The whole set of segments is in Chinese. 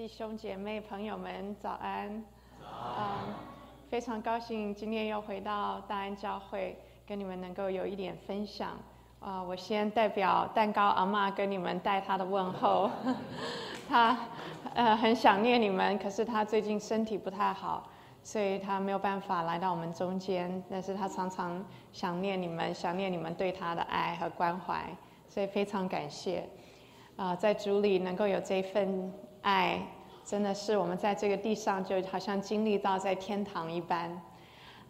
弟兄姐妹朋友们，早安！嗯，非常高兴今天又回到大安教会，跟你们能够有一点分享。啊，我先代表蛋糕阿妈跟你们带她的问候。她呃很想念你们，可是她最近身体不太好，所以她没有办法来到我们中间。但是她常常想念你们，想念你们对她的爱和关怀，所以非常感谢。啊，在主里能够有这份。爱真的是我们在这个地上就好像经历到在天堂一般，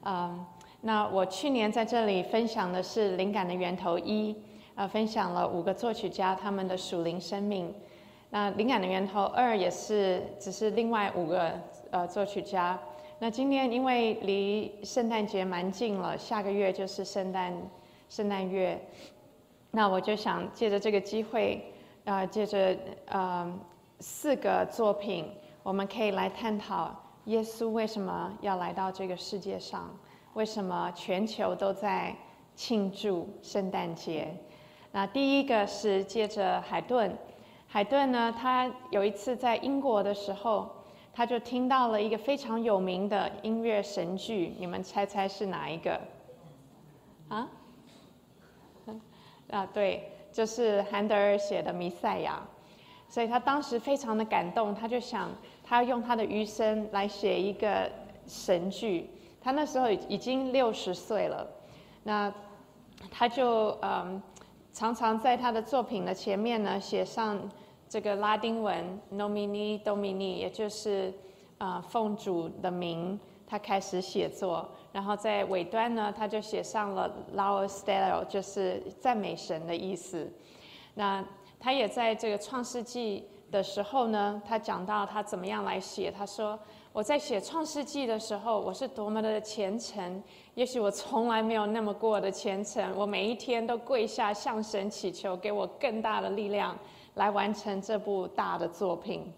嗯，那我去年在这里分享的是灵感的源头一，呃，分享了五个作曲家他们的属灵生命。那灵感的源头二也是只是另外五个呃作曲家。那今天因为离圣诞节蛮近了，下个月就是圣诞圣诞月，那我就想借着这个机会，啊，借着呃。四个作品，我们可以来探讨耶稣为什么要来到这个世界上，为什么全球都在庆祝圣诞节。那第一个是借着海顿，海顿呢，他有一次在英国的时候，他就听到了一个非常有名的音乐神剧，你们猜猜是哪一个？啊？啊，对，就是韩德尔写的《弥赛亚》。所以他当时非常的感动，他就想，他要用他的余生来写一个神剧。他那时候已经六十岁了，那他就嗯，常常在他的作品的前面呢写上这个拉丁文 Nomini Domini，也就是啊奉主的名，他开始写作。然后在尾端呢，他就写上了 Laus Deo，就是赞美神的意思。那他也在这个创世纪的时候呢，他讲到他怎么样来写。他说：“我在写创世纪的时候，我是多么的虔诚。也许我从来没有那么过的虔诚。我每一天都跪下向神祈求，给我更大的力量来完成这部大的作品。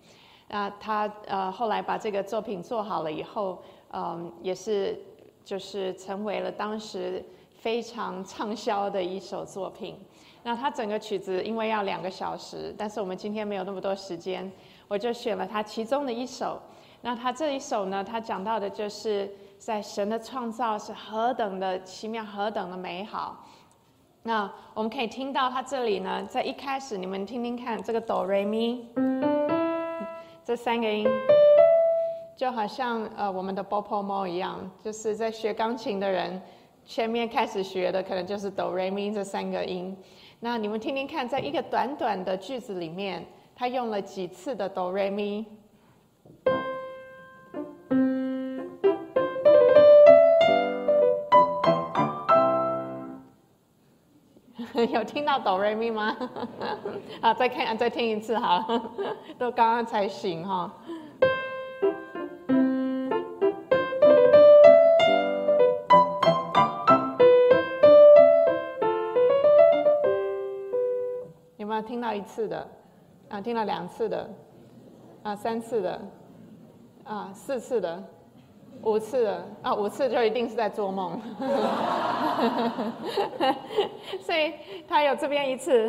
那他呃后来把这个作品做好了以后，嗯，也是就是成为了当时非常畅销的一首作品。”那他整个曲子因为要两个小时，但是我们今天没有那么多时间，我就选了他其中的一首。那他这一首呢，他讲到的就是在神的创造是何等的奇妙，何等的美好。那我们可以听到他这里呢，在一开始你们听听看，这个哆瑞咪这三个音，就好像呃我们的波波猫一样，就是在学钢琴的人前面开始学的可能就是哆瑞咪这三个音。那你们听听看，在一个短短的句子里面，他用了几次的哆来咪？有听到哆来咪吗？好，再看，再听一次哈，都刚刚才醒哈。听到一次的，啊，听了两次的，啊，三次的，啊，四次的，五次的，啊，五次就一定是在做梦。所以他有这边一次，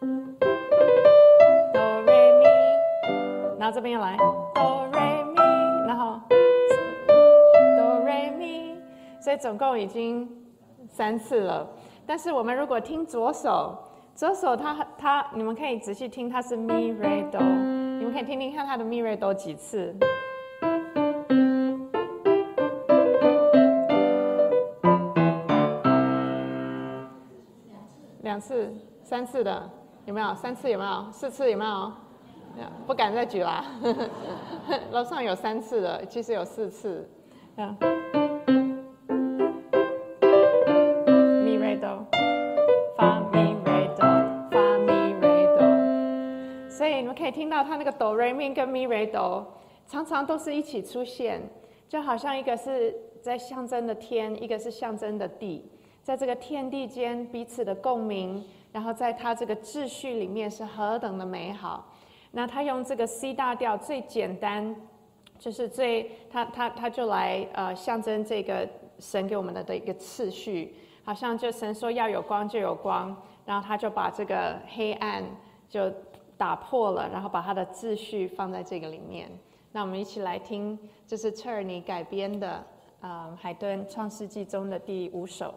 哆瑞咪，然后这边又来。哆瑞咪，然后。哆瑞咪，所以总共已经三次了。但是我们如果听左手。左手，它它，你们可以仔细听，它是咪瑞哆，你们可以听听看它的咪瑞哆几次，两次，三次的有没有？三次有没有？四次有没有？不敢再举啦，楼上有三次的，其实有四次，到他那个哆瑞咪跟咪瑞哆，常常都是一起出现，就好像一个是在象征的天，一个是象征的地，在这个天地间彼此的共鸣，然后在他这个秩序里面是何等的美好。那他用这个 C 大调最简单，就是最他他他就来呃象征这个神给我们的的一个次序，好像就神说要有光就有光，然后他就把这个黑暗就。打破了，然后把它的秩序放在这个里面。那我们一起来听，这是彻尔尼改编的，呃，海顿创世纪中的第五首。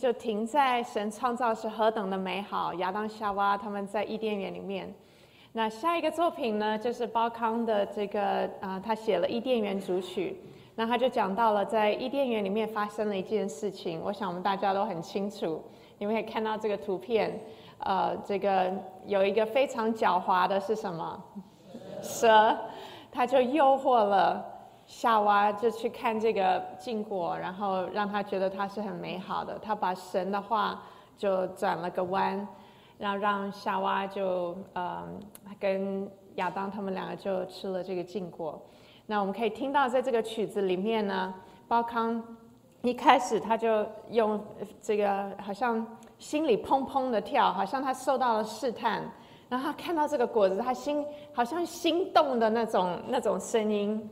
就停在神创造是何等的美好，亚当夏娃他们在伊甸园里面。那下一个作品呢，就是包康的这个啊，他写了伊甸园主曲。那他就讲到了在伊甸园里面发生了一件事情，我想我们大家都很清楚。你们可以看到这个图片，呃，这个有一个非常狡猾的是什么？蛇，他就诱惑了。夏娃就去看这个禁果，然后让他觉得他是很美好的。他把神的话就转了个弯，然后让夏娃就呃跟亚当他们两个就吃了这个禁果。那我们可以听到在这个曲子里面呢，包康一开始他就用这个好像心里砰砰的跳，好像他受到了试探，然后他看到这个果子，他心好像心动的那种那种声音。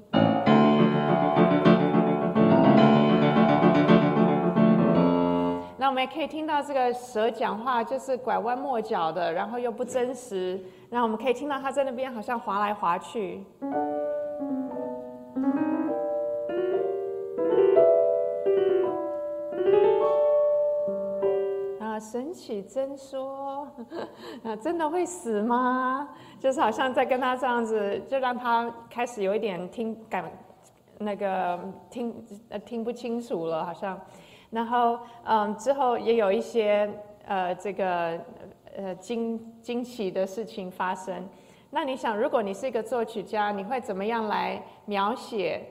我们也可以听到这个蛇讲话，就是拐弯抹角的，然后又不真实。然后我们可以听到它在那边好像滑来滑去。然后神起真说，啊，真的会死吗？就是好像在跟他这样子，就让他开始有一点听感，那个听呃听不清楚了，好像。然后嗯，之后也有一些呃这个呃惊惊奇的事情发生。那你想，如果你是一个作曲家，你会怎么样来描写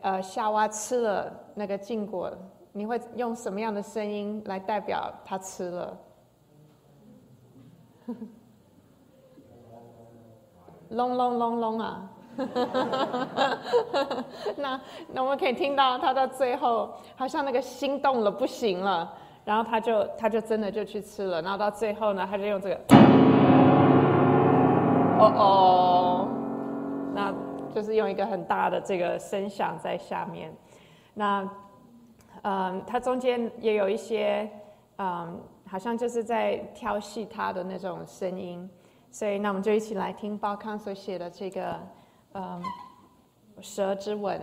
呃夏娃吃了那个禁果？你会用什么样的声音来代表他吃了？隆隆隆隆啊！那那我们可以听到他到最后好像那个心动了不行了，然后他就他就真的就去吃了，然后到最后呢，他就用这个，哦哦，那就是用一个很大的这个声响在下面，那。嗯，它中间也有一些，嗯，好像就是在调戏他的那种声音，所以那我们就一起来听包康所写的这个，嗯，蛇之吻。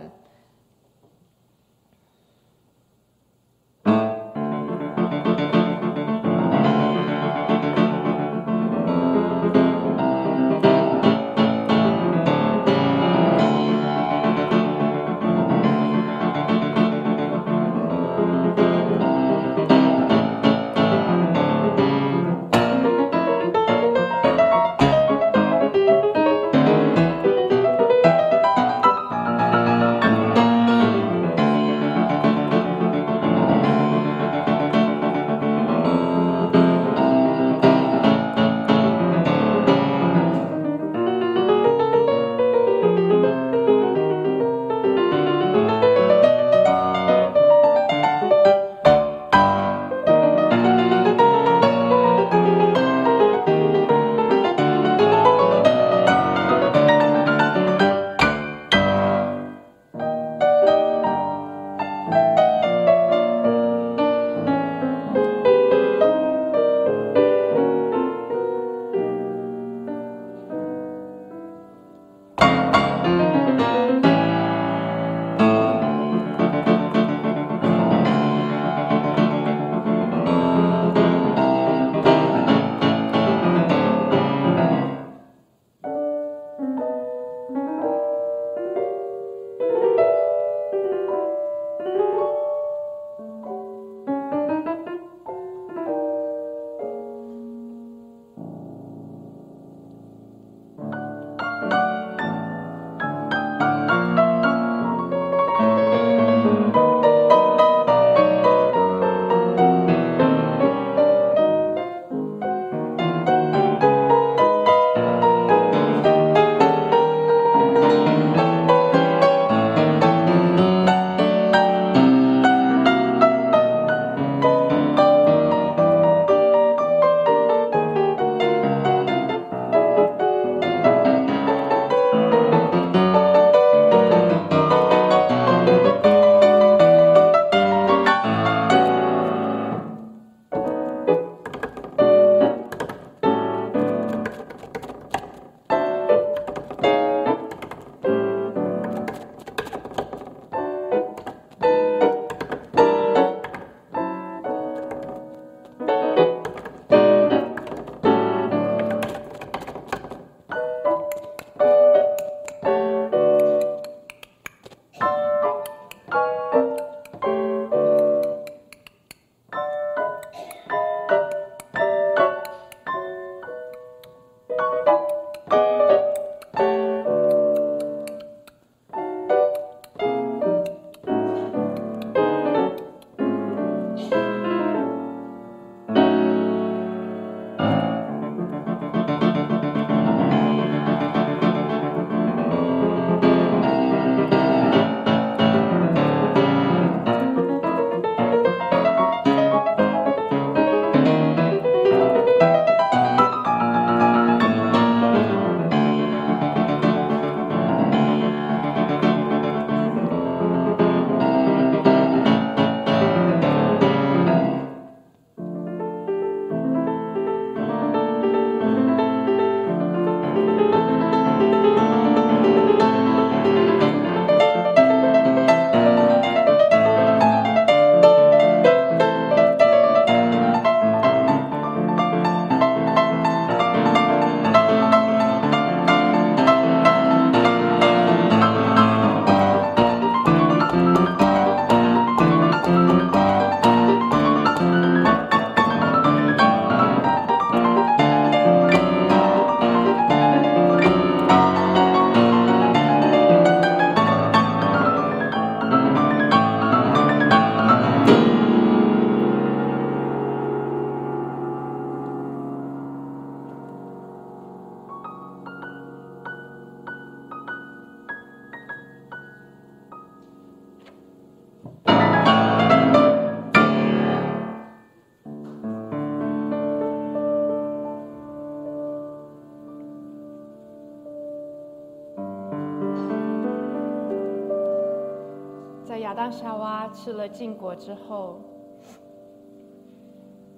吃了禁果之后，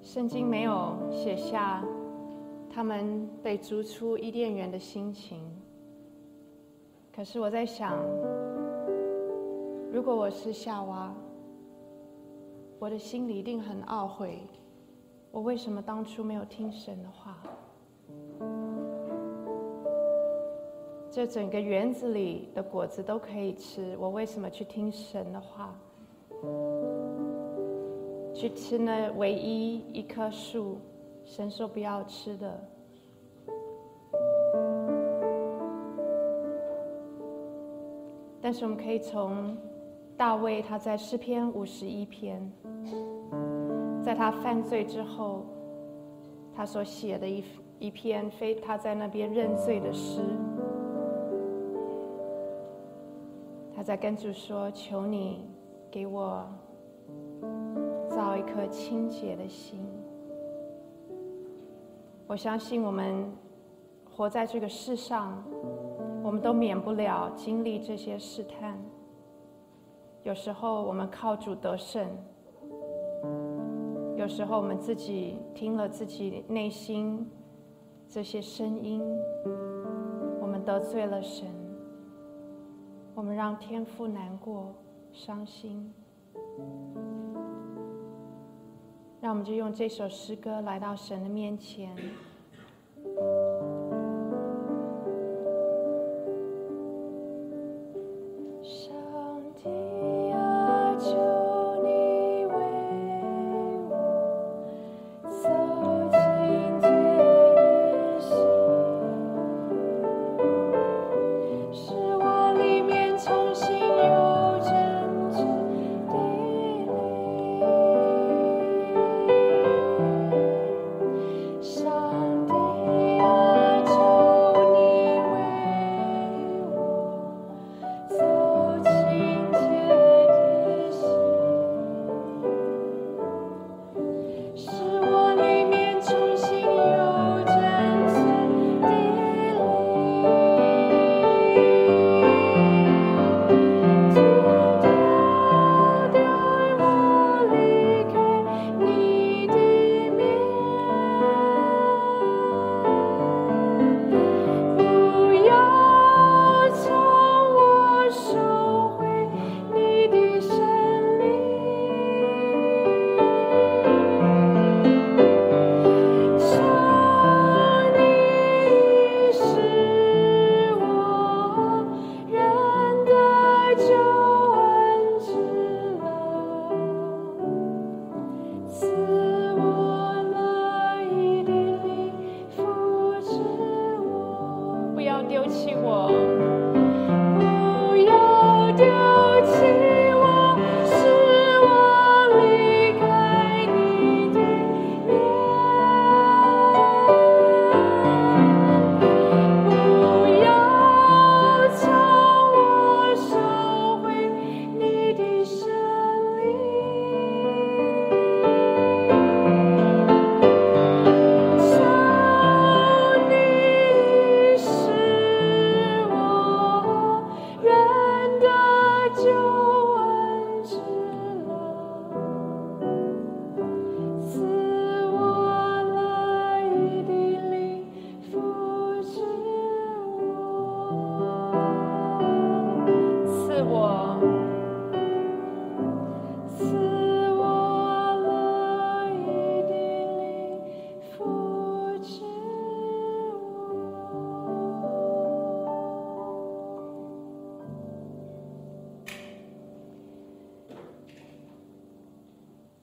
圣经没有写下他们被逐出伊甸园的心情。可是我在想，如果我是夏娃，我的心里一定很懊悔，我为什么当初没有听神的话？这整个园子里的果子都可以吃，我为什么去听神的话？去吃那唯一一棵树，神说不要吃的。但是我们可以从大卫他在诗篇五十一篇，在他犯罪之后，他所写的一一篇非他在那边认罪的诗。他在跟主说：“求你给我造一颗清洁的心。”我相信我们活在这个世上，我们都免不了经历这些试探。有时候我们靠主得胜，有时候我们自己听了自己内心这些声音，我们得罪了神。我们让天父难过、伤心，让我们就用这首诗歌来到神的面前。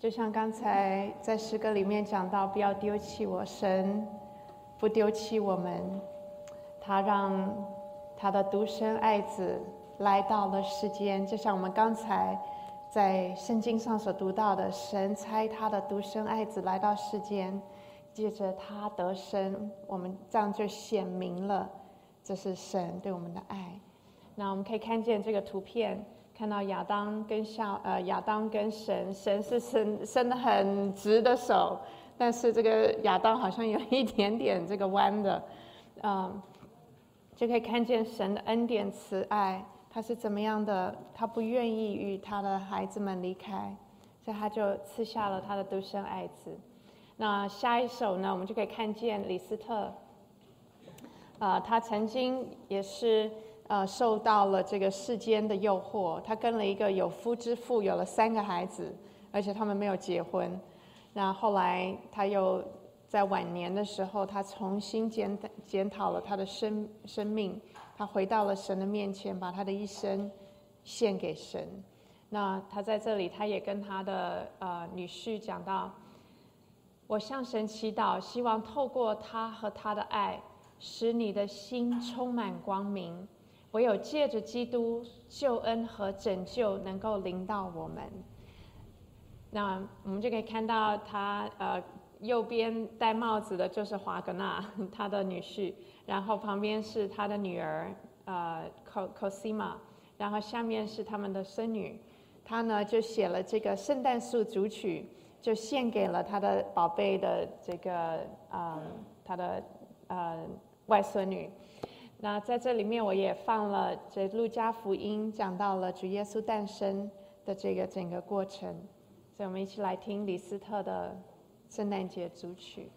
就像刚才在诗歌里面讲到，不要丢弃我，神不丢弃我们，他让他的独生爱子来到了世间。就像我们刚才在圣经上所读到的，神差他的独生爱子来到世间，借着他得生，我们这样就显明了这是神对我们的爱。那我们可以看见这个图片。看到亚当跟夏呃亚当跟神，神是伸伸的很直的手，但是这个亚当好像有一点点这个弯的，嗯，就可以看见神的恩典慈爱他是怎么样的，他不愿意与他的孩子们离开，所以他就赐下了他的独生爱子。那下一首呢，我们就可以看见李斯特，啊，他曾经也是呃受到了这个世间的诱惑，他跟了一个有夫之妇，有了三个孩子，而且他们没有结婚。那后来他又在晚年的时候，他重新检检讨了他的生生命，他回到了神的面前，把他的一生献给神。那他在这里，他也跟他的呃女婿讲到。我向神祈祷，希望透过他和他的爱，使你的心充满光明。唯有借着基督救恩和拯救，能够临到我们。那我们就可以看到他呃右边戴帽子的就是华格纳，他的女婿，然后旁边是他的女儿呃 Cosima，然后下面是他们的孙女。他呢就写了这个圣诞树组曲。就献给了他的宝贝的这个嗯，他的呃外孙女。那在这里面，我也放了这路加福音讲到了主耶稣诞生的这个整个过程。所以我们一起来听李斯特的圣诞节组曲。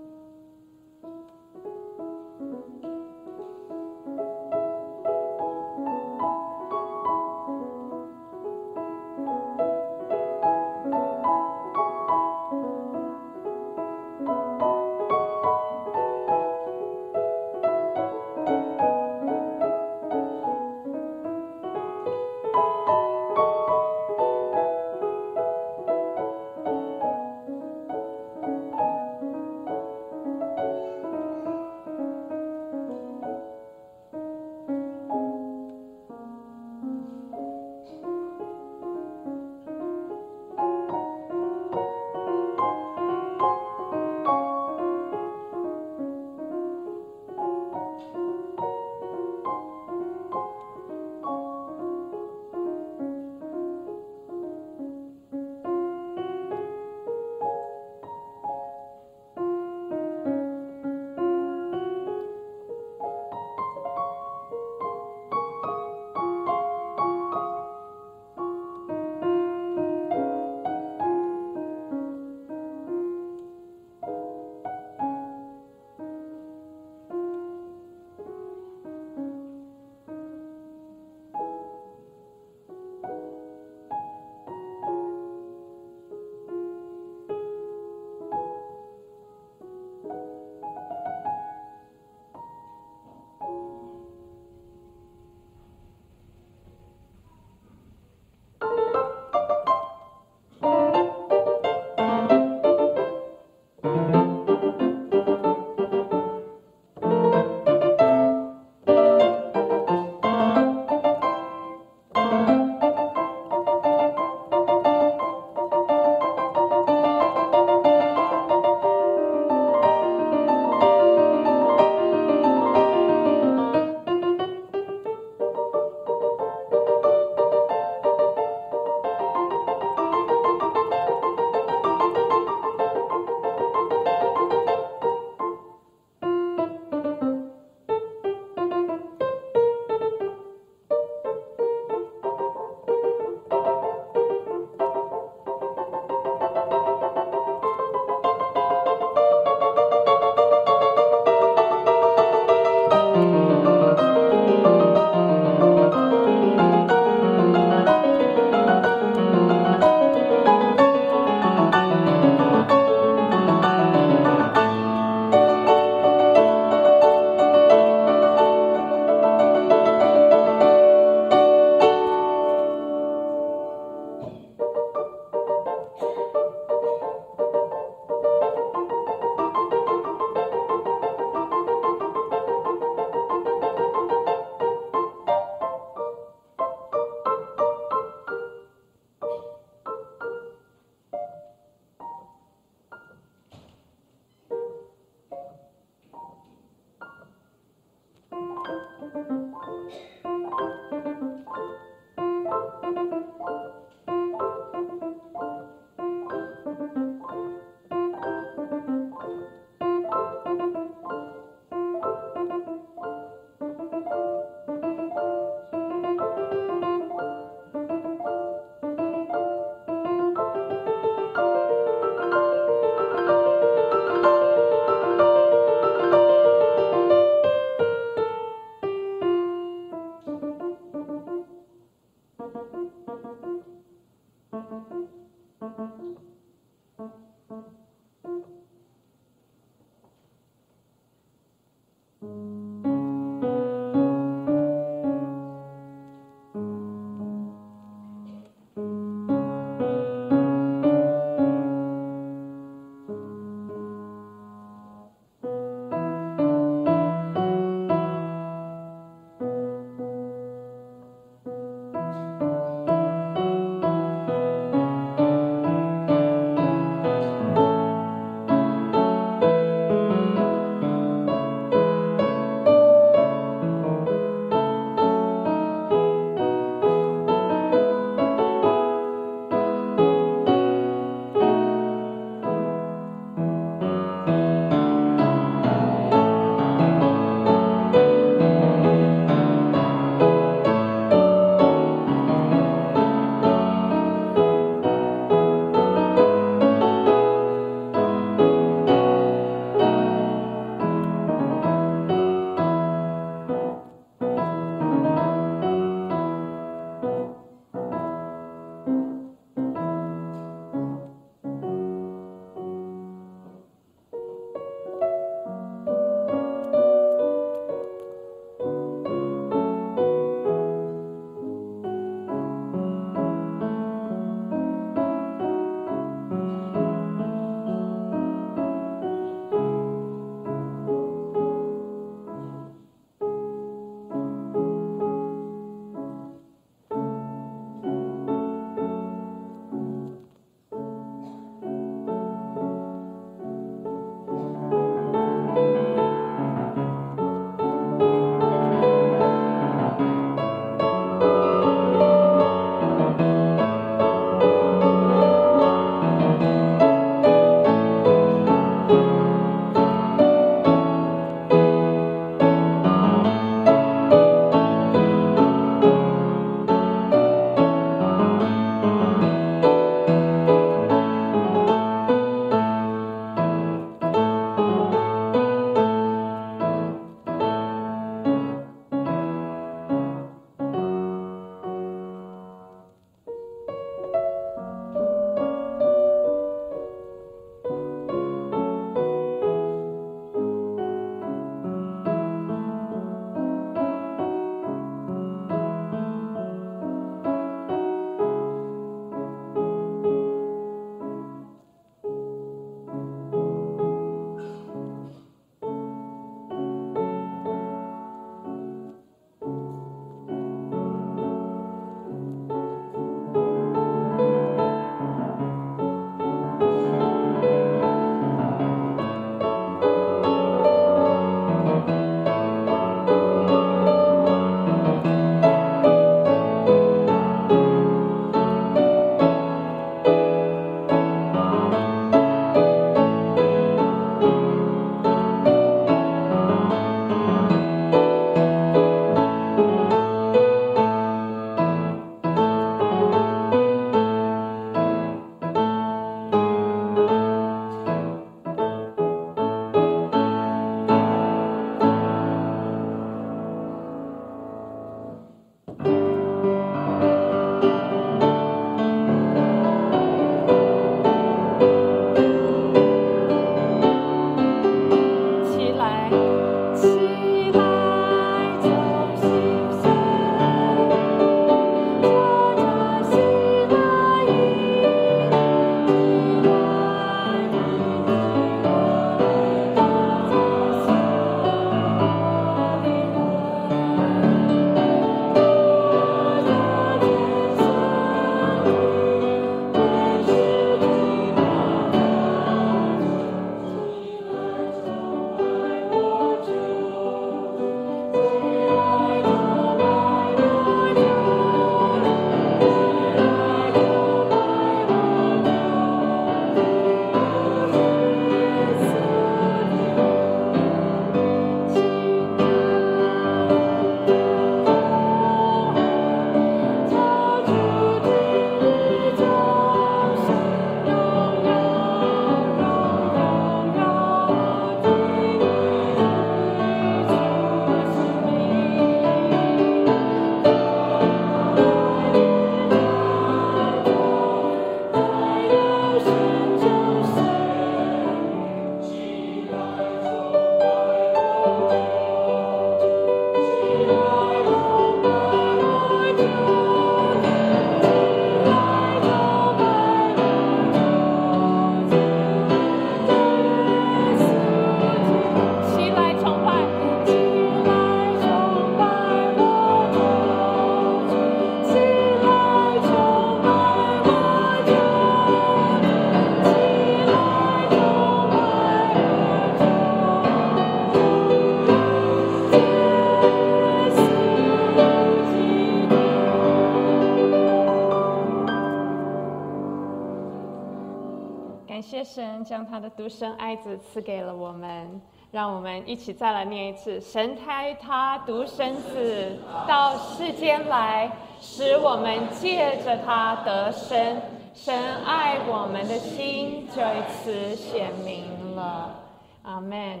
他的独生爱子赐给了我们。让我们一起再来念一次：神胎他独生子到世间来，使我们借着他得生。神爱我们的心就此显明了。阿门。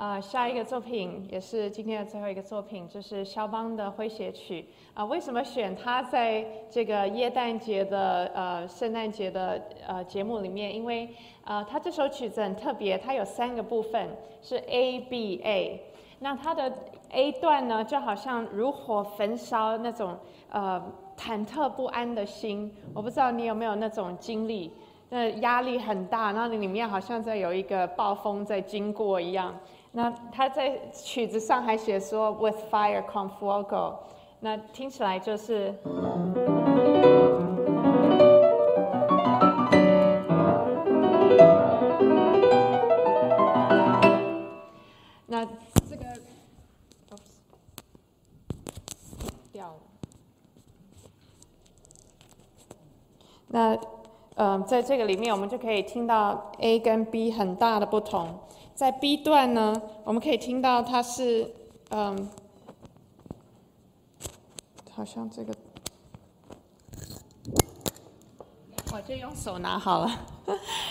呃，下一个作品也是今天的最后一个作品，就是肖邦的诙谐曲。啊，为什么选它在这个耶诞节的呃圣诞节的呃节目里面？因为呃，它这首曲子很特别，它有三个部分是 A B A。那它的 A 段呢，就好像如火焚烧那种呃忐忑不安的心。我不知道你有没有那种经历，那压力很大，然后里面好像在有一个暴风在经过一样。那他在曲子上还写说 “With fire come fuego”，那听起来就是。那嗯，在这个里面，我们就可以听到 A 跟 B 很大的不同。在 B 段呢，我们可以听到它是，嗯，好像这个，我就用手拿好了。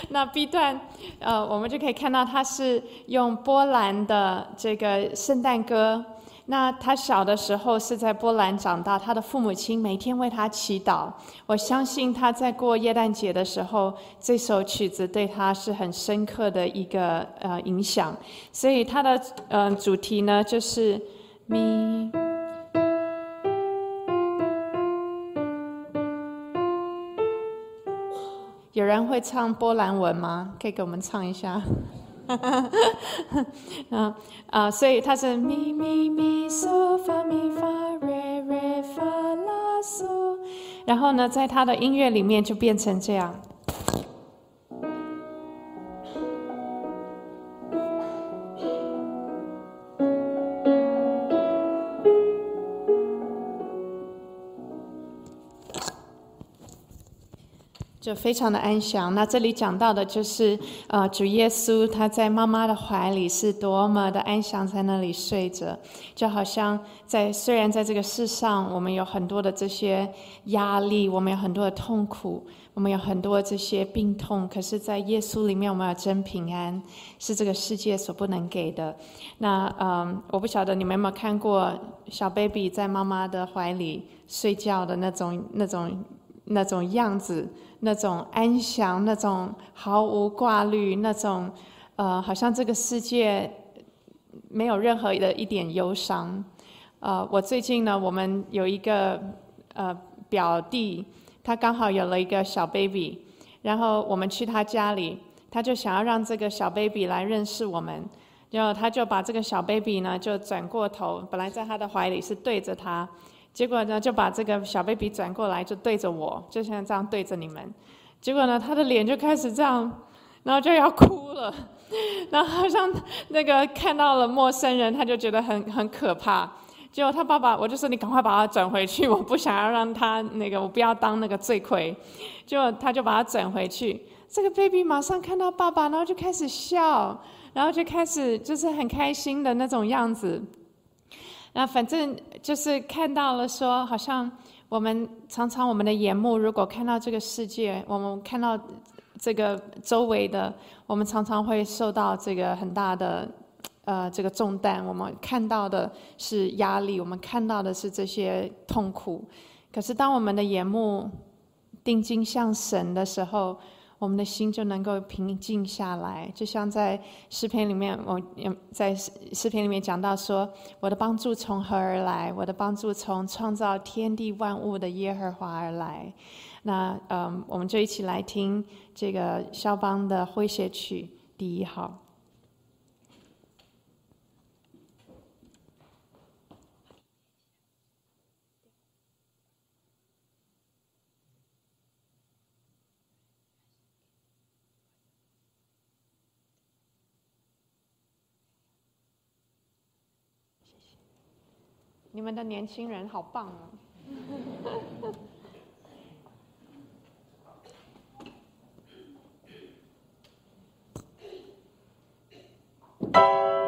那 B 段，呃，我们就可以看到它是用波兰的这个圣诞歌。那他小的时候是在波兰长大，他的父母亲每天为他祈祷。我相信他在过耶诞节的时候，这首曲子对他是很深刻的一个呃影响。所以他的嗯主题呢就是咪。有人会唱波兰文吗？可以给我们唱一下。啊啊，所以它是咪咪咪嗦发咪发瑞瑞发拉嗦，然后呢，在它的音乐里面就变成这样。就非常的安详。那这里讲到的就是，呃，主耶稣他在妈妈的怀里是多么的安详，在那里睡着，就好像在虽然在这个世上我们有很多的这些压力，我们有很多的痛苦，我们有很多这些病痛，可是，在耶稣里面我们有真平安，是这个世界所不能给的。那嗯，我不晓得你们有没有看过小 baby 在妈妈的怀里睡觉的那种、那种、那种样子。那种安详，那种毫无挂虑，那种呃，好像这个世界没有任何的一点忧伤。呃，我最近呢，我们有一个呃表弟，他刚好有了一个小 baby，然后我们去他家里，他就想要让这个小 baby 来认识我们，然后他就把这个小 baby 呢就转过头，本来在他的怀里是对着他。结果呢，就把这个小 baby 转过来，就对着我，就像这样对着你们。结果呢，他的脸就开始这样，然后就要哭了。然后好像那个看到了陌生人，他就觉得很很可怕。结果他爸爸，我就说你赶快把他转回去，我不想要让他那个，我不要当那个罪魁。结果他就把他转回去。这个 baby 马上看到爸爸，然后就开始笑，然后就开始就是很开心的那种样子。那反正就是看到了，说好像我们常常我们的眼目，如果看到这个世界，我们看到这个周围的，我们常常会受到这个很大的呃这个重担。我们看到的是压力，我们看到的是这些痛苦。可是当我们的眼目定睛向神的时候，我们的心就能够平静下来，就像在视频里面，我在视频里面讲到说：“我的帮助从何而来？我的帮助从创造天地万物的耶和华而来。”那嗯，我们就一起来听这个肖邦的诙谐曲第一号。你们的年轻人好棒啊。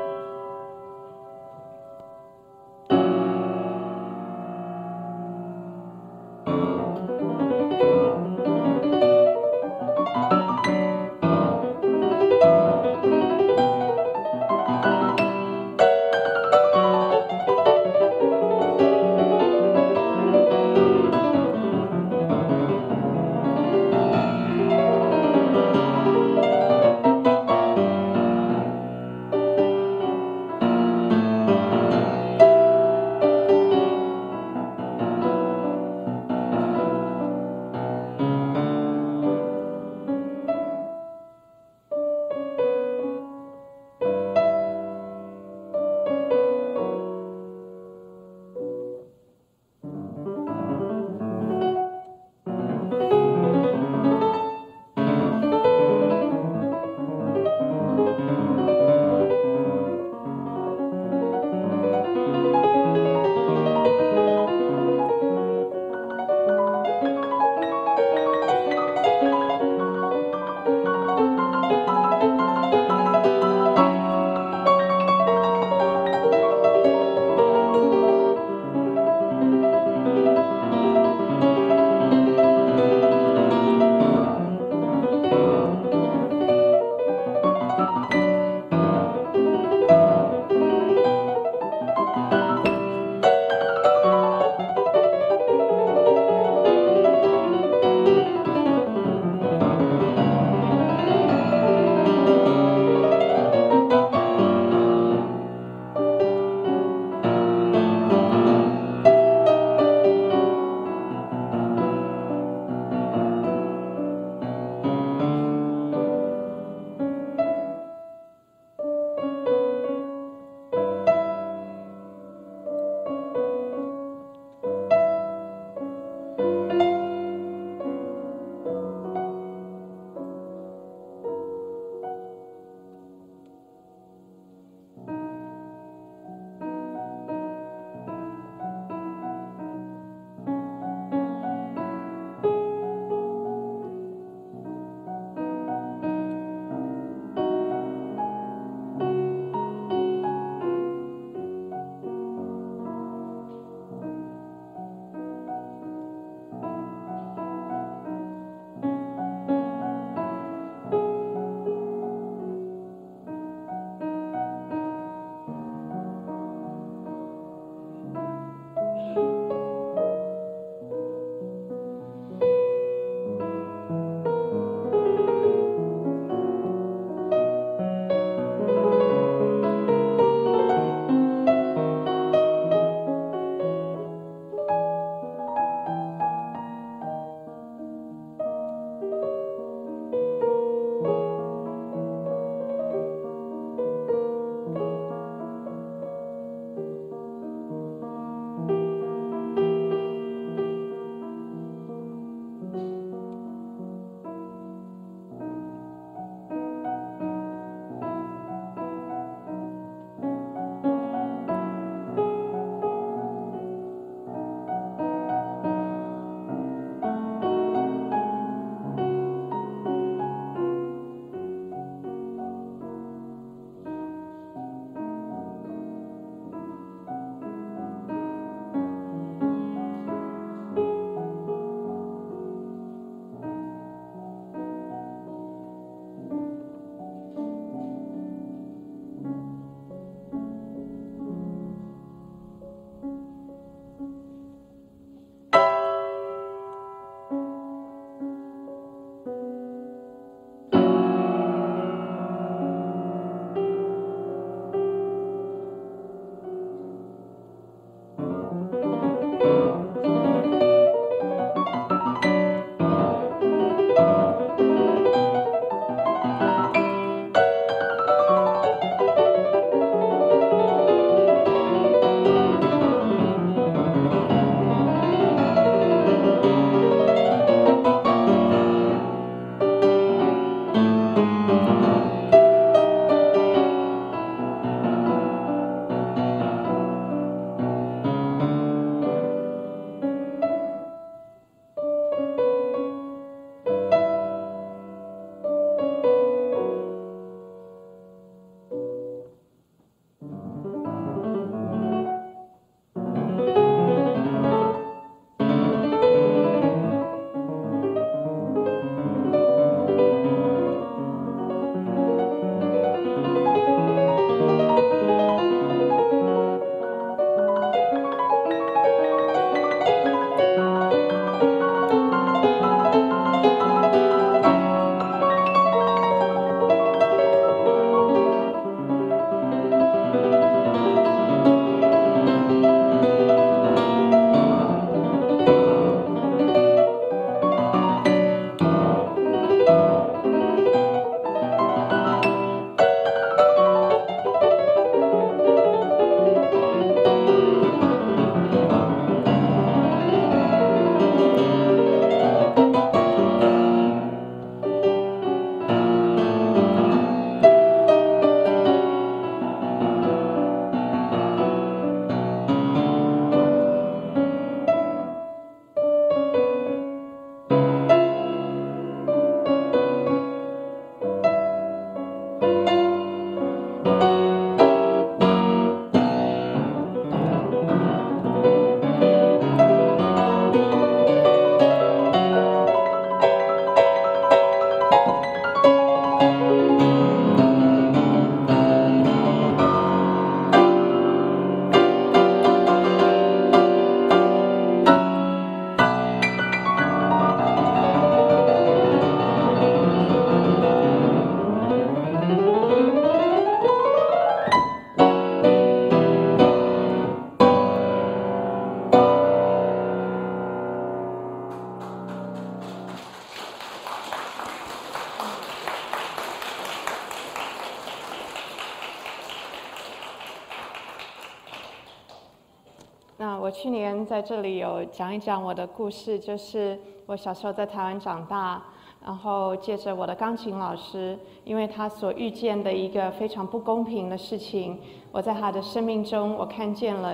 去年在这里有讲一讲我的故事，就是我小时候在台湾长大，然后借着我的钢琴老师，因为他所遇见的一个非常不公平的事情，我在他的生命中，我看见了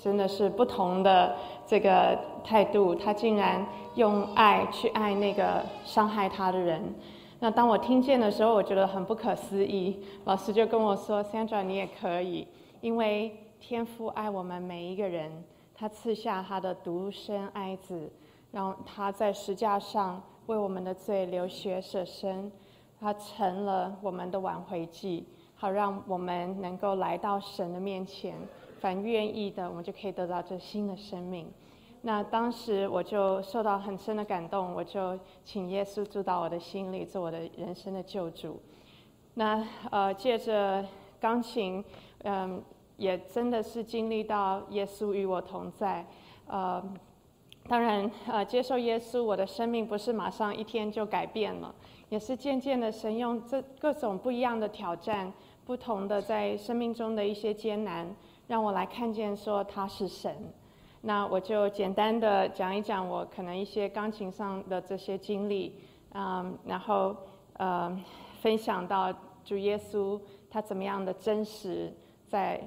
真的是不同的这个态度。他竟然用爱去爱那个伤害他的人。那当我听见的时候，我觉得很不可思议。老师就跟我说：“Sandra，你也可以，因为。”天父爱我们每一个人，他赐下他的独生爱子，让他在石架上为我们的罪流血舍身，他成了我们的挽回祭，好让我们能够来到神的面前。凡愿意的，我们就可以得到这新的生命。那当时我就受到很深的感动，我就请耶稣住到我的心里，做我的人生的救主。那呃，借着钢琴，嗯。也真的是经历到耶稣与我同在，呃，当然，呃，接受耶稣，我的生命不是马上一天就改变了，也是渐渐的，神用这各种不一样的挑战，不同的在生命中的一些艰难，让我来看见说他是神。那我就简单的讲一讲我可能一些钢琴上的这些经历，嗯，然后呃，分享到主耶稣他怎么样的真实在。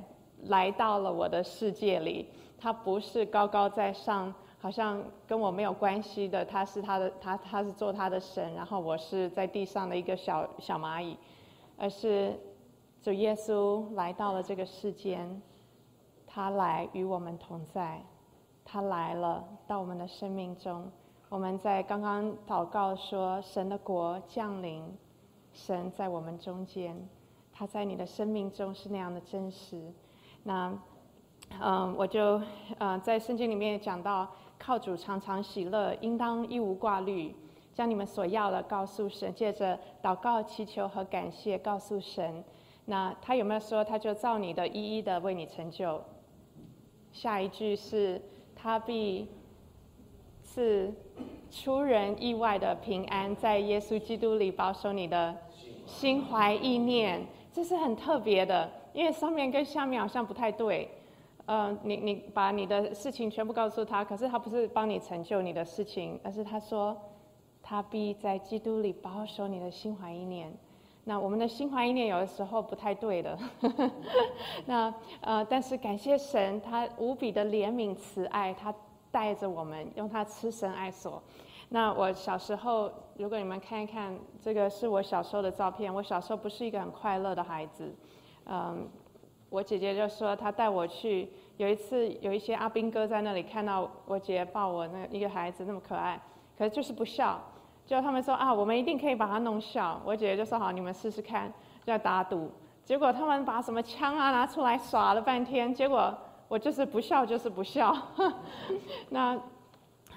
来到了我的世界里，他不是高高在上，好像跟我没有关系的。他是他的，他他是做他的神，然后我是在地上的一个小小蚂蚁，而是主耶稣来到了这个世间，他来与我们同在，他来了到我们的生命中。我们在刚刚祷告说，神的国降临，神在我们中间，他在你的生命中是那样的真实。那，嗯，我就，呃，在圣经里面讲到，靠主常常喜乐，应当一无挂虑，将你们所要的告诉神，借着祷告、祈求和感谢告诉神。那他有没有说，他就照你的一一的为你成就？下一句是，他必是出人意外的平安，在耶稣基督里保守你的心怀意念，这是很特别的。因为上面跟下面好像不太对，呃，你你把你的事情全部告诉他，可是他不是帮你成就你的事情，而是他说，他必在基督里保守你的心怀意念。那我们的心怀意念有的时候不太对的，那呃，但是感谢神，他无比的怜悯慈爱，他带着我们用他慈神爱所。那我小时候，如果你们看一看，这个是我小时候的照片，我小时候不是一个很快乐的孩子。嗯，我姐姐就说她带我去，有一次有一些阿兵哥在那里看到我姐抱我那一个孩子那么可爱，可是就是不笑，就他们说啊，我们一定可以把他弄笑。我姐姐就说好，你们试试看，要打赌。结果他们把什么枪啊拿出来耍了半天，结果我就是不笑，就是不笑。那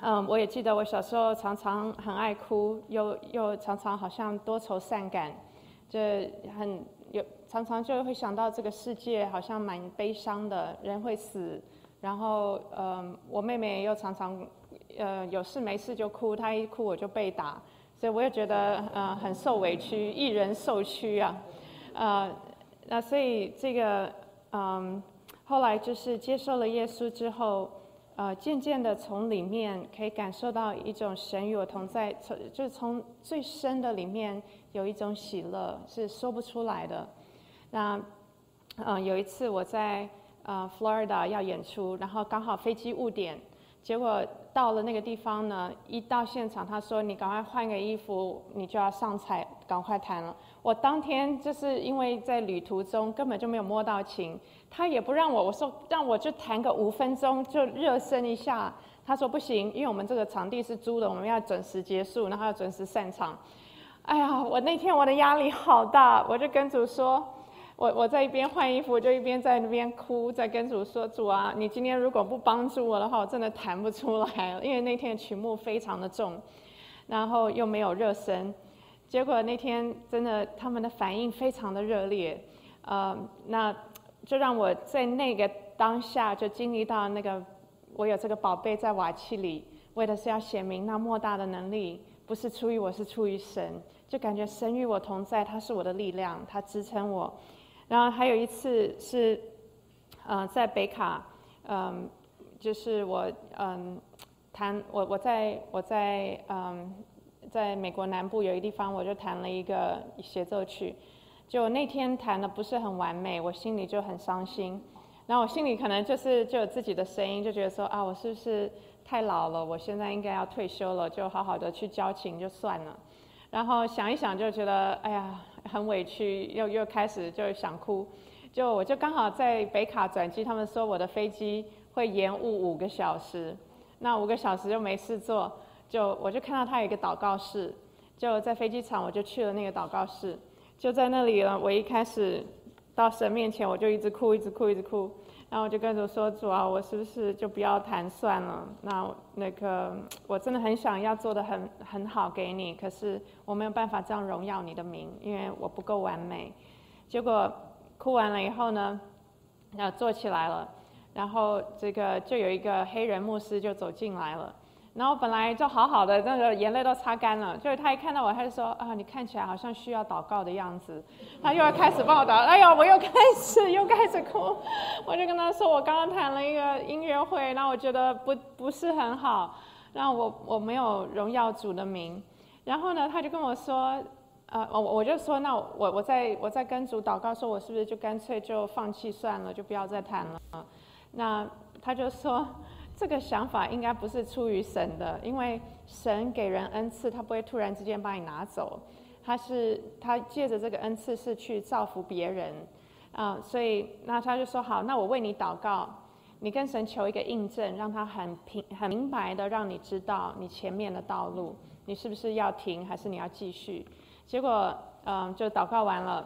嗯，我也记得我小时候常常很爱哭，又又常常好像多愁善感，就很。常常就会想到这个世界好像蛮悲伤的，人会死，然后嗯，我妹妹又常常呃有事没事就哭，她一哭我就被打，所以我也觉得呃很受委屈，一人受屈啊，呃，那所以这个嗯后来就是接受了耶稣之后，呃渐渐的从里面可以感受到一种神与我同在，从就是从最深的里面。有一种喜乐是说不出来的。那，嗯，有一次我在呃 Florida 要演出，然后刚好飞机误点，结果到了那个地方呢，一到现场他说你赶快换个衣服，你就要上台，赶快弹了。我当天就是因为在旅途中根本就没有摸到琴，他也不让我，我说让我就弹个五分钟就热身一下，他说不行，因为我们这个场地是租的，我们要准时结束，然后要准时散场。哎呀，我那天我的压力好大，我就跟主说，我我在一边换衣服，我就一边在那边哭，在跟主说，主啊，你今天如果不帮助我的话，我真的弹不出来，因为那天曲目非常的重，然后又没有热身，结果那天真的他们的反应非常的热烈，呃，那就让我在那个当下就经历到那个，我有这个宝贝在瓦器里，为的是要显明那莫大的能力，不是出于我，是出于神。就感觉神与我同在，他是我的力量，他支撑我。然后还有一次是，呃，在北卡，嗯，就是我嗯弹我我在我在嗯在美国南部有一个地方，我就弹了一个协奏曲，就那天弹的不是很完美，我心里就很伤心。然后我心里可能就是就有自己的声音，就觉得说啊，我是不是太老了？我现在应该要退休了，就好好的去教琴就算了。然后想一想就觉得哎呀很委屈，又又开始就想哭。就我就刚好在北卡转机，他们说我的飞机会延误五个小时，那五个小时就没事做，就我就看到他有一个祷告室，就在飞机场我就去了那个祷告室，就在那里了。我一开始到神面前，我就一直哭，一直哭，一直哭。然后我就跟主说：“主啊，我是不是就不要谈算了？那那个我真的很想要做的很很好给你，可是我没有办法这样荣耀你的名，因为我不够完美。”结果。哭完了以后呢，要坐起来了，然后这个就有一个黑人牧师就走进来了，然后本来就好好的，那个眼泪都擦干了，就是他一看到我，他就说啊，你看起来好像需要祷告的样子，他又要开始帮我祷，哎呦，我又开始又开始哭，我就跟他说，我刚刚谈了一个音乐会，那我觉得不不是很好，那我我没有荣耀主的名，然后呢，他就跟我说。呃，我我就说，那我我在我在跟主祷告，说我是不是就干脆就放弃算了，就不要再谈了。那他就说，这个想法应该不是出于神的，因为神给人恩赐，他不会突然之间把你拿走，他是他借着这个恩赐是去造福别人啊，所以那他就说好，那我为你祷告，你跟神求一个印证，让他很平很明白的让你知道你前面的道路，你是不是要停，还是你要继续？结果，嗯，就祷告完了，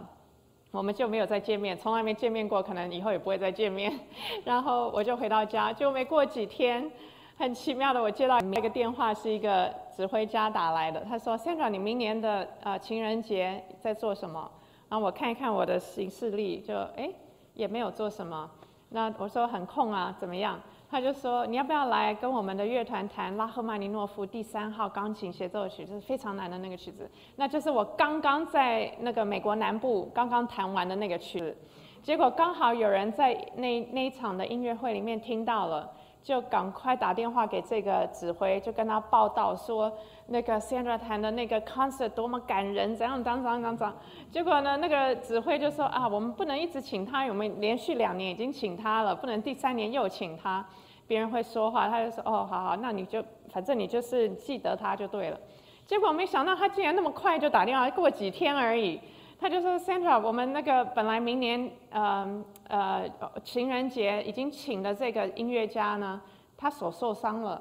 我们就没有再见面，从来没见面过，可能以后也不会再见面。然后我就回到家，就没过几天，很奇妙的，我接到那个电话，是一个指挥家打来的。他说：“Sandra，你明年的呃情人节在做什么？”然后我看一看我的行事历，就哎也没有做什么。那我说很空啊，怎么样？他就说：“你要不要来跟我们的乐团弹拉赫曼尼诺夫第三号钢琴协奏曲？就是非常难的那个曲子，那就是我刚刚在那个美国南部刚刚弹完的那个曲子。结果刚好有人在那那一场的音乐会里面听到了。”就赶快打电话给这个指挥，就跟他报道说，那个 Sandra 弹的那个 concert 多么感人，怎样怎样怎样怎样。结果呢，那个指挥就说啊，我们不能一直请他，我们连续两年已经请他了，不能第三年又请他。别人会说话，他就说哦，好好，那你就反正你就是记得他就对了。结果没想到他竟然那么快就打电话，过几天而已。他就说：“Sandra，我们那个本来明年，呃呃，情人节已经请的这个音乐家呢，他手受伤了，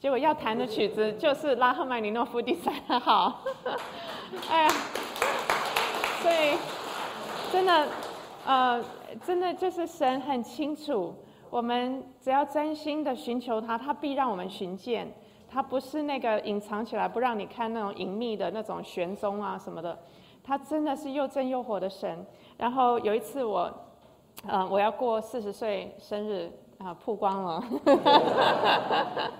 结果要弹的曲子就是拉赫曼尼诺夫第三号。哎呀，所以真的，呃，真的就是神很清楚，我们只要真心的寻求他，他必让我们寻见。他不是那个隐藏起来不让你看那种隐秘的那种玄宗啊什么的。”他真的是又正又火的神。然后有一次我，呃，我要过四十岁生日啊，曝光了。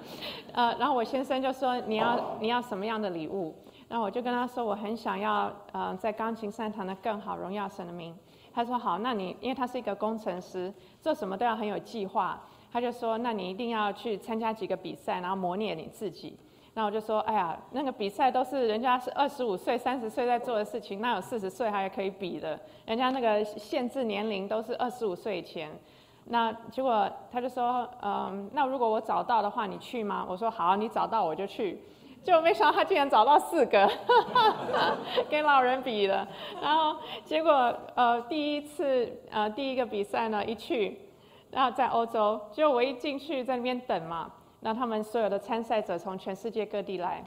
呃，然后我先生就说你要你要什么样的礼物？然后我就跟他说我很想要呃在钢琴上弹的更好，荣耀神的名。他说好，那你因为他是一个工程师，做什么都要很有计划。他就说那你一定要去参加几个比赛，然后磨练你自己。那我就说，哎呀，那个比赛都是人家是二十五岁、三十岁在做的事情，那有四十岁还可以比的？人家那个限制年龄都是二十五岁以前。那结果他就说，嗯，那如果我找到的话，你去吗？我说好，你找到我就去。就没想到他竟然找到四个，跟老人比的。然后结果呃，第一次呃第一个比赛呢，一去，然后在欧洲，就我一进去在那边等嘛。那他们所有的参赛者从全世界各地来，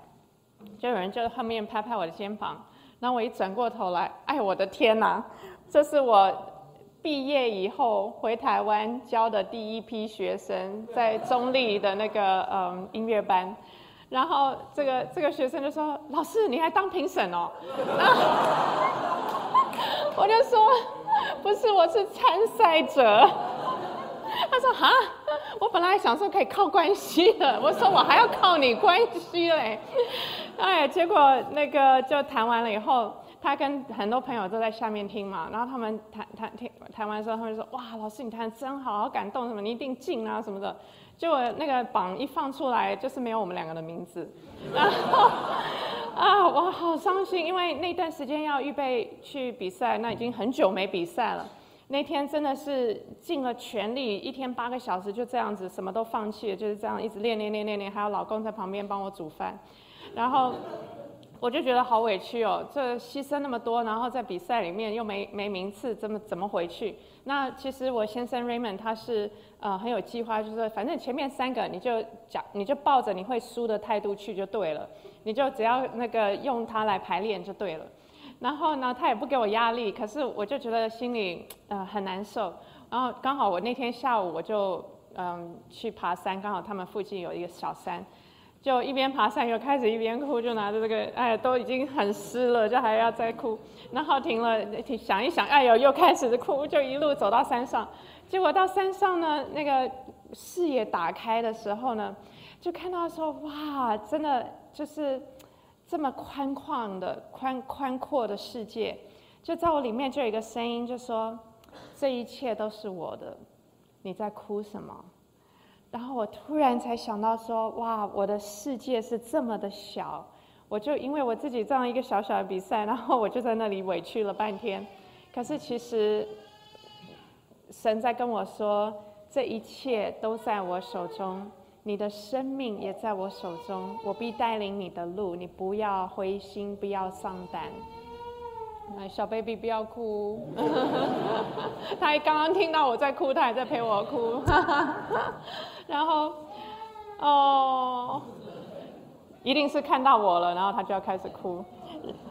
就有人就后面拍拍我的肩膀，然后我一转过头来，哎，我的天哪，这是我毕业以后回台湾教的第一批学生，在中立的那个嗯音乐班，然后这个这个学生就说：“老师，你还当评审哦？” 我就说：“不是，我是参赛者。”他说：“哈，我本来想说可以靠关系的，我说我还要靠你关系嘞。”哎，结果那个就谈完了以后，他跟很多朋友都在下面听嘛，然后他们弹弹听弹完之后，他们就说：“哇，老师你弹的真好，好感动什么，你一定进啊什么的。”结果那个榜一放出来，就是没有我们两个的名字，然 后啊，我好伤心，因为那段时间要预备去比赛，那已经很久没比赛了。那天真的是尽了全力，一天八个小时就这样子，什么都放弃了，就是这样一直练练练练练，还有老公在旁边帮我煮饭，然后我就觉得好委屈哦，这牺牲那么多，然后在比赛里面又没没名次，怎么怎么回去？那其实我先生 Raymond 他是呃很有计划，就是反正前面三个你就讲，你就抱着你会输的态度去就对了，你就只要那个用它来排练就对了。然后呢，他也不给我压力，可是我就觉得心里呃很难受。然后刚好我那天下午我就嗯去爬山，刚好他们附近有一个小山，就一边爬山又开始一边哭，就拿着这个哎都已经很湿了，就还要再哭。然后停了停想一想，哎呦又开始哭，就一路走到山上。结果到山上呢，那个视野打开的时候呢，就看到说哇，真的就是。这么宽旷的宽宽阔的世界，就在我里面就有一个声音，就说：“这一切都是我的，你在哭什么？”然后我突然才想到说：“哇，我的世界是这么的小。”我就因为我自己这样一个小小的比赛，然后我就在那里委屈了半天。可是其实神在跟我说：“这一切都在我手中。”你的生命也在我手中，我必带领你的路，你不要灰心，不要丧胆。小 baby 不要哭，他刚刚听到我在哭，他还在陪我哭。然后，哦，一定是看到我了，然后他就要开始哭。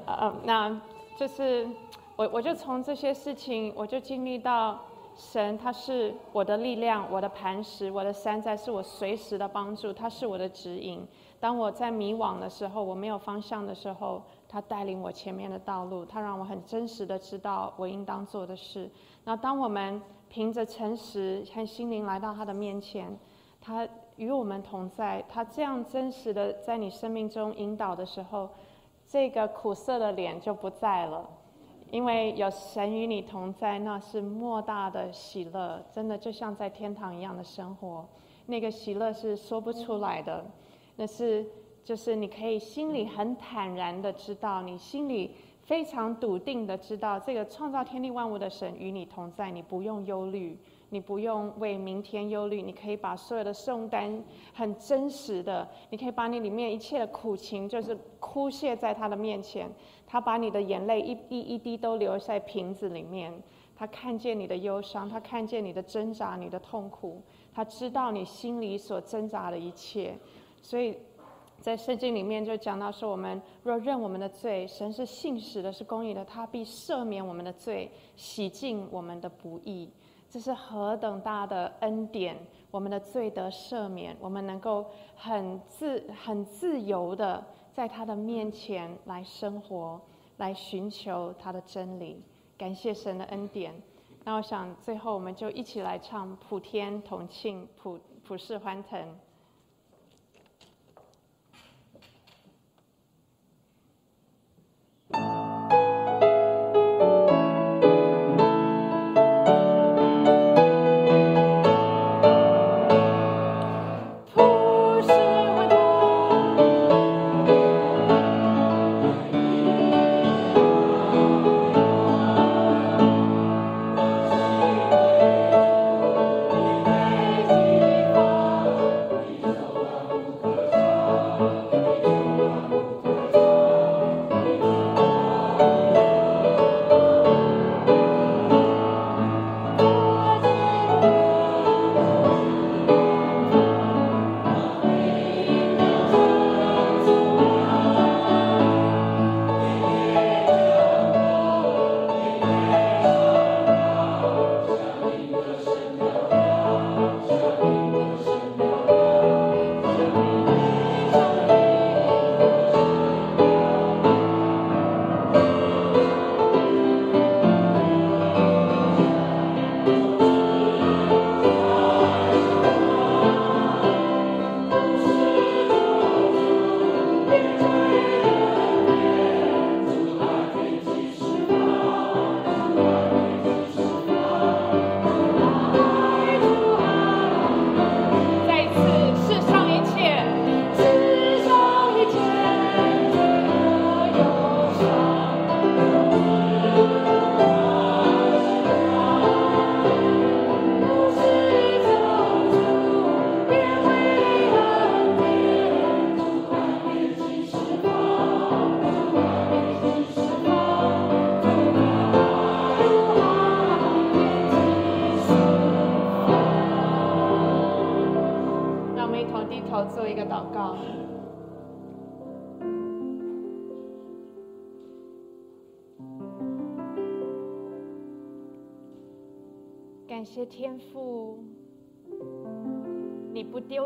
呃，那就是我，我就从这些事情，我就经历到。神，他是我的力量，我的磐石，我的山寨，是我随时的帮助，他是我的指引。当我在迷惘的时候，我没有方向的时候，他带领我前面的道路，他让我很真实的知道我应当做的事。那当我们凭着诚实和心灵来到他的面前，他与我们同在，他这样真实的在你生命中引导的时候，这个苦涩的脸就不在了。因为有神与你同在，那是莫大的喜乐，真的就像在天堂一样的生活。那个喜乐是说不出来的，那是就是你可以心里很坦然的知道，你心里非常笃定的知道，这个创造天地万物的神与你同在，你不用忧虑。你不用为明天忧虑，你可以把所有的圣单很真实的，你可以把你里面一切的苦情，就是哭泻在他的面前。他把你的眼泪一滴一滴都留在瓶子里面。他看见你的忧伤，他看见你的挣扎、你的痛苦，他知道你心里所挣扎的一切。所以在圣经里面就讲到说，我们若认我们的罪，神是信实的，是公义的，他必赦免我们的罪，洗净我们的不义。这是何等大的恩典！我们的罪得赦免，我们能够很自很自由的在他的面前来生活，来寻求他的真理。感谢神的恩典。那我想最后我们就一起来唱《普天同庆，普普世欢腾》。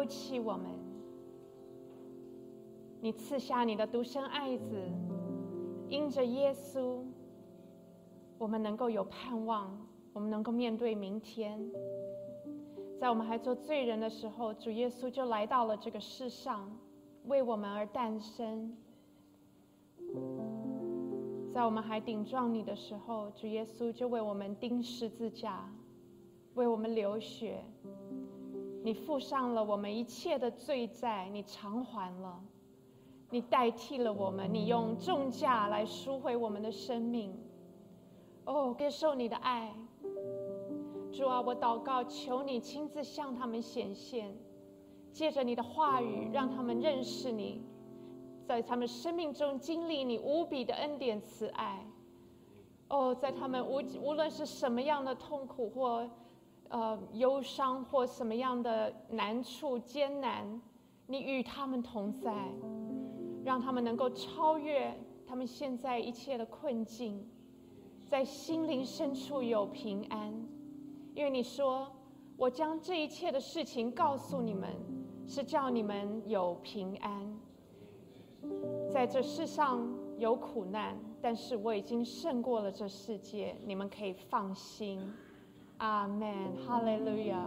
丢弃我们，你赐下你的独生爱子，因着耶稣，我们能够有盼望，我们能够面对明天。在我们还做罪人的时候，主耶稣就来到了这个世上，为我们而诞生。在我们还顶撞你的时候，主耶稣就为我们钉十字架，为我们流血。你付上了我们一切的罪债，你偿还了，你代替了我们，你用重价来赎回我们的生命。哦，接受你的爱。主啊，我祷告，求你亲自向他们显现，借着你的话语，让他们认识你，在他们生命中经历你无比的恩典慈爱。哦，在他们无无论是什么样的痛苦或呃忧伤或什么样的难处艰难，你与他们同在，让他们能够超越他们现在一切的困境，在心灵深处有平安。因为你说，我将这一切的事情告诉你们，是叫你们有平安。在这世上有苦难，但是我已经胜过了这世界，你们可以放心。阿门，哈利路亚。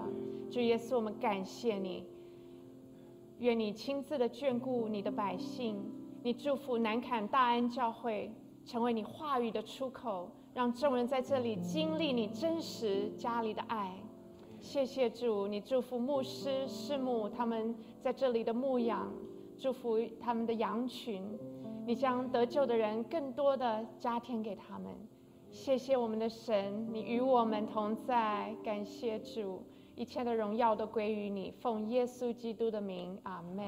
主耶稣，我们感谢你。愿你亲自的眷顾你的百姓，你祝福南坎大安教会，成为你话语的出口。让众人在这里经历你真实家里的爱，谢谢主，你祝福牧师师母他们在这里的牧养，祝福他们的羊群，你将得救的人更多的加添给他们。谢谢我们的神，你与我们同在，感谢主，一切的荣耀都归于你，奉耶稣基督的名，阿门。